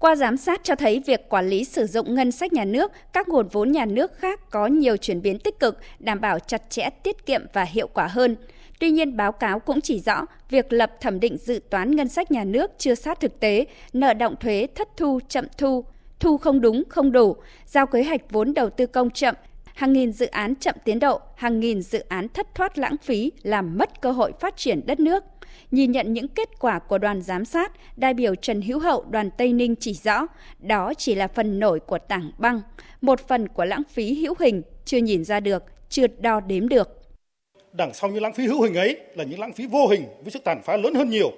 Qua giám sát cho thấy việc quản lý sử dụng ngân sách nhà nước, các nguồn vốn nhà nước khác có nhiều chuyển biến tích cực, đảm bảo chặt chẽ, tiết kiệm và hiệu quả hơn. Tuy nhiên, báo cáo cũng chỉ rõ việc lập thẩm định dự toán ngân sách nhà nước chưa sát thực tế, nợ động thuế thất thu chậm thu, thu không đúng, không đủ, giao kế hoạch vốn đầu tư công chậm, hàng nghìn dự án chậm tiến độ, hàng nghìn dự án thất thoát lãng phí làm mất cơ hội phát triển đất nước. Nhìn nhận những kết quả của đoàn giám sát, đại biểu Trần Hữu Hậu đoàn Tây Ninh chỉ rõ, đó chỉ là phần nổi của tảng băng, một phần của lãng phí hữu hình chưa nhìn ra được, chưa đo đếm được. Đằng sau những lãng phí hữu hình ấy là những lãng phí vô hình với sức tàn phá lớn hơn nhiều.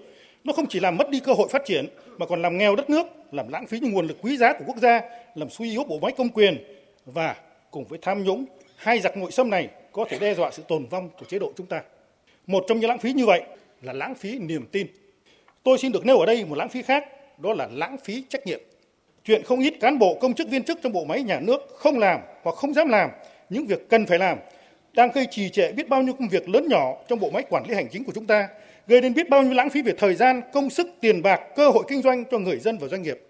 Nó không chỉ làm mất đi cơ hội phát triển mà còn làm nghèo đất nước, làm lãng phí những nguồn lực quý giá của quốc gia, làm suy yếu bộ máy công quyền và cùng với tham nhũng, hai giặc nội xâm này có thể đe dọa sự tồn vong của chế độ chúng ta. Một trong những lãng phí như vậy là lãng phí niềm tin. Tôi xin được nêu ở đây một lãng phí khác, đó là lãng phí trách nhiệm. Chuyện không ít cán bộ công chức viên chức trong bộ máy nhà nước không làm hoặc không dám làm những việc cần phải làm đang gây trì trệ biết bao nhiêu công việc lớn nhỏ trong bộ máy quản lý hành chính của chúng ta, gây nên biết bao nhiêu lãng phí về thời gian, công sức, tiền bạc, cơ hội kinh doanh cho người dân và doanh nghiệp.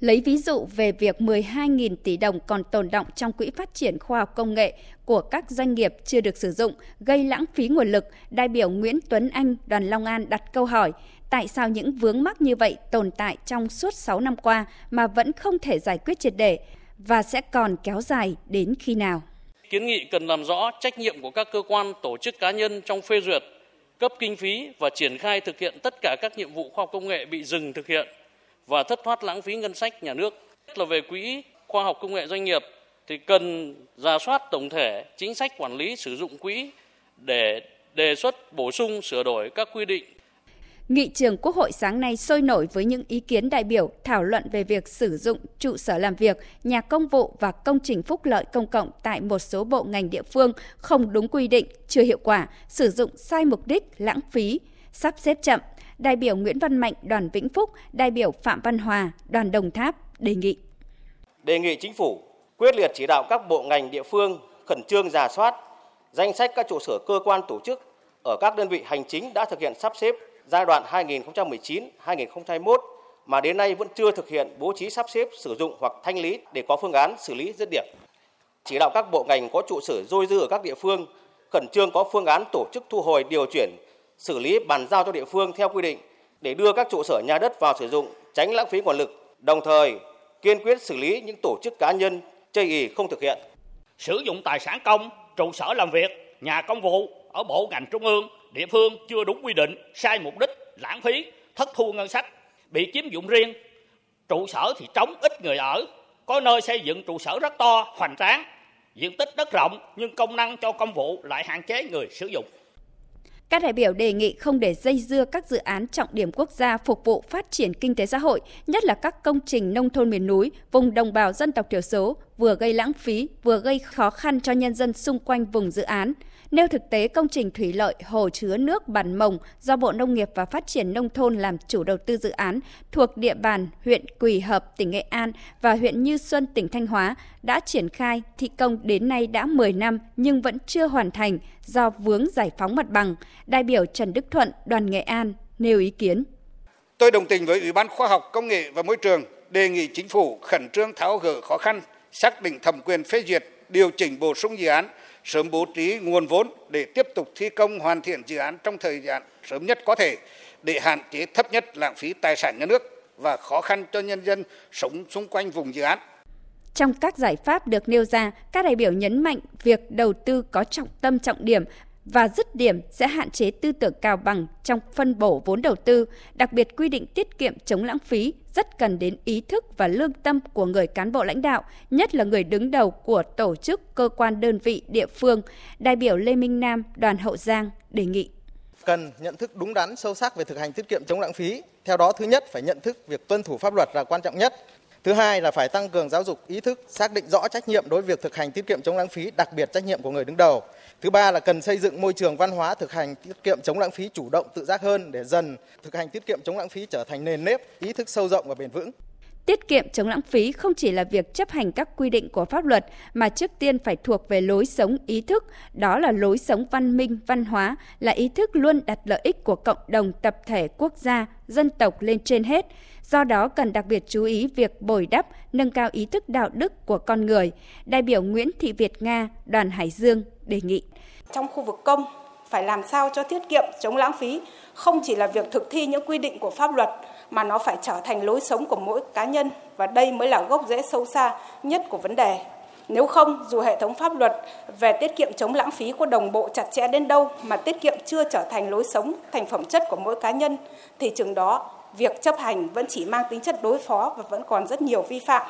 Lấy ví dụ về việc 12.000 tỷ đồng còn tồn động trong quỹ phát triển khoa học công nghệ của các doanh nghiệp chưa được sử dụng, gây lãng phí nguồn lực, đại biểu Nguyễn Tuấn Anh, đoàn Long An đặt câu hỏi, tại sao những vướng mắc như vậy tồn tại trong suốt 6 năm qua mà vẫn không thể giải quyết triệt để và sẽ còn kéo dài đến khi nào? Kiến nghị cần làm rõ trách nhiệm của các cơ quan, tổ chức cá nhân trong phê duyệt, cấp kinh phí và triển khai thực hiện tất cả các nhiệm vụ khoa học công nghệ bị dừng thực hiện và thất thoát lãng phí ngân sách nhà nước. Nhất là về quỹ khoa học công nghệ doanh nghiệp thì cần ra soát tổng thể chính sách quản lý sử dụng quỹ để đề xuất bổ sung sửa đổi các quy định Nghị trường Quốc hội sáng nay sôi nổi với những ý kiến đại biểu thảo luận về việc sử dụng trụ sở làm việc, nhà công vụ và công trình phúc lợi công cộng tại một số bộ ngành địa phương không đúng quy định, chưa hiệu quả, sử dụng sai mục đích, lãng phí, sắp xếp chậm. Đại biểu Nguyễn Văn Mạnh, đoàn Vĩnh Phúc, đại biểu Phạm Văn Hòa, đoàn Đồng Tháp đề nghị. Đề nghị chính phủ quyết liệt chỉ đạo các bộ ngành địa phương khẩn trương giả soát danh sách các trụ sở cơ quan tổ chức ở các đơn vị hành chính đã thực hiện sắp xếp giai đoạn 2019-2021 mà đến nay vẫn chưa thực hiện bố trí sắp xếp sử dụng hoặc thanh lý để có phương án xử lý dứt điểm. Chỉ đạo các bộ ngành có trụ sở dôi dư ở các địa phương khẩn trương có phương án tổ chức thu hồi điều chuyển, xử lý bàn giao cho địa phương theo quy định để đưa các trụ sở nhà đất vào sử dụng, tránh lãng phí nguồn lực, đồng thời kiên quyết xử lý những tổ chức cá nhân chây ì không thực hiện. Sử dụng tài sản công, trụ sở làm việc, nhà công vụ ở bộ ngành trung ương địa phương chưa đúng quy định, sai mục đích, lãng phí, thất thu ngân sách, bị chiếm dụng riêng. Trụ sở thì trống ít người ở, có nơi xây dựng trụ sở rất to, hoành tráng, diện tích đất rộng nhưng công năng cho công vụ lại hạn chế người sử dụng. Các đại biểu đề nghị không để dây dưa các dự án trọng điểm quốc gia phục vụ phát triển kinh tế xã hội, nhất là các công trình nông thôn miền núi, vùng đồng bào dân tộc thiểu số, vừa gây lãng phí, vừa gây khó khăn cho nhân dân xung quanh vùng dự án. Nêu thực tế công trình thủy lợi hồ chứa nước Bản Mồng do Bộ Nông nghiệp và Phát triển Nông thôn làm chủ đầu tư dự án thuộc địa bàn huyện Quỳ Hợp, tỉnh Nghệ An và huyện Như Xuân, tỉnh Thanh Hóa đã triển khai thi công đến nay đã 10 năm nhưng vẫn chưa hoàn thành do vướng giải phóng mặt bằng. Đại biểu Trần Đức Thuận, đoàn Nghệ An nêu ý kiến. Tôi đồng tình với Ủy ban Khoa học, Công nghệ và Môi trường đề nghị chính phủ khẩn trương tháo gỡ khó khăn, xác định thẩm quyền phê duyệt, điều chỉnh bổ sung dự án sớm bố trí nguồn vốn để tiếp tục thi công hoàn thiện dự án trong thời gian sớm nhất có thể để hạn chế thấp nhất lãng phí tài sản nhà nước và khó khăn cho nhân dân sống xung quanh vùng dự án. Trong các giải pháp được nêu ra, các đại biểu nhấn mạnh việc đầu tư có trọng tâm trọng điểm và dứt điểm sẽ hạn chế tư tưởng cao bằng trong phân bổ vốn đầu tư, đặc biệt quy định tiết kiệm chống lãng phí rất cần đến ý thức và lương tâm của người cán bộ lãnh đạo, nhất là người đứng đầu của tổ chức, cơ quan đơn vị địa phương. Đại biểu Lê Minh Nam, đoàn Hậu Giang đề nghị cần nhận thức đúng đắn sâu sắc về thực hành tiết kiệm chống lãng phí. Theo đó, thứ nhất phải nhận thức việc tuân thủ pháp luật là quan trọng nhất. Thứ hai là phải tăng cường giáo dục ý thức, xác định rõ trách nhiệm đối với việc thực hành tiết kiệm chống lãng phí, đặc biệt trách nhiệm của người đứng đầu. Thứ ba là cần xây dựng môi trường văn hóa thực hành tiết kiệm chống lãng phí chủ động tự giác hơn để dần thực hành tiết kiệm chống lãng phí trở thành nền nếp, ý thức sâu rộng và bền vững. Tiết kiệm chống lãng phí không chỉ là việc chấp hành các quy định của pháp luật mà trước tiên phải thuộc về lối sống ý thức, đó là lối sống văn minh, văn hóa, là ý thức luôn đặt lợi ích của cộng đồng, tập thể, quốc gia, dân tộc lên trên hết. Do đó cần đặc biệt chú ý việc bồi đắp, nâng cao ý thức đạo đức của con người. Đại biểu Nguyễn Thị Việt Nga, đoàn Hải Dương đề nghị. Trong khu vực công, phải làm sao cho tiết kiệm, chống lãng phí, không chỉ là việc thực thi những quy định của pháp luật, mà nó phải trở thành lối sống của mỗi cá nhân và đây mới là gốc rễ sâu xa nhất của vấn đề. Nếu không, dù hệ thống pháp luật về tiết kiệm chống lãng phí có đồng bộ chặt chẽ đến đâu mà tiết kiệm chưa trở thành lối sống, thành phẩm chất của mỗi cá nhân, thì chừng đó việc chấp hành vẫn chỉ mang tính chất đối phó và vẫn còn rất nhiều vi phạm.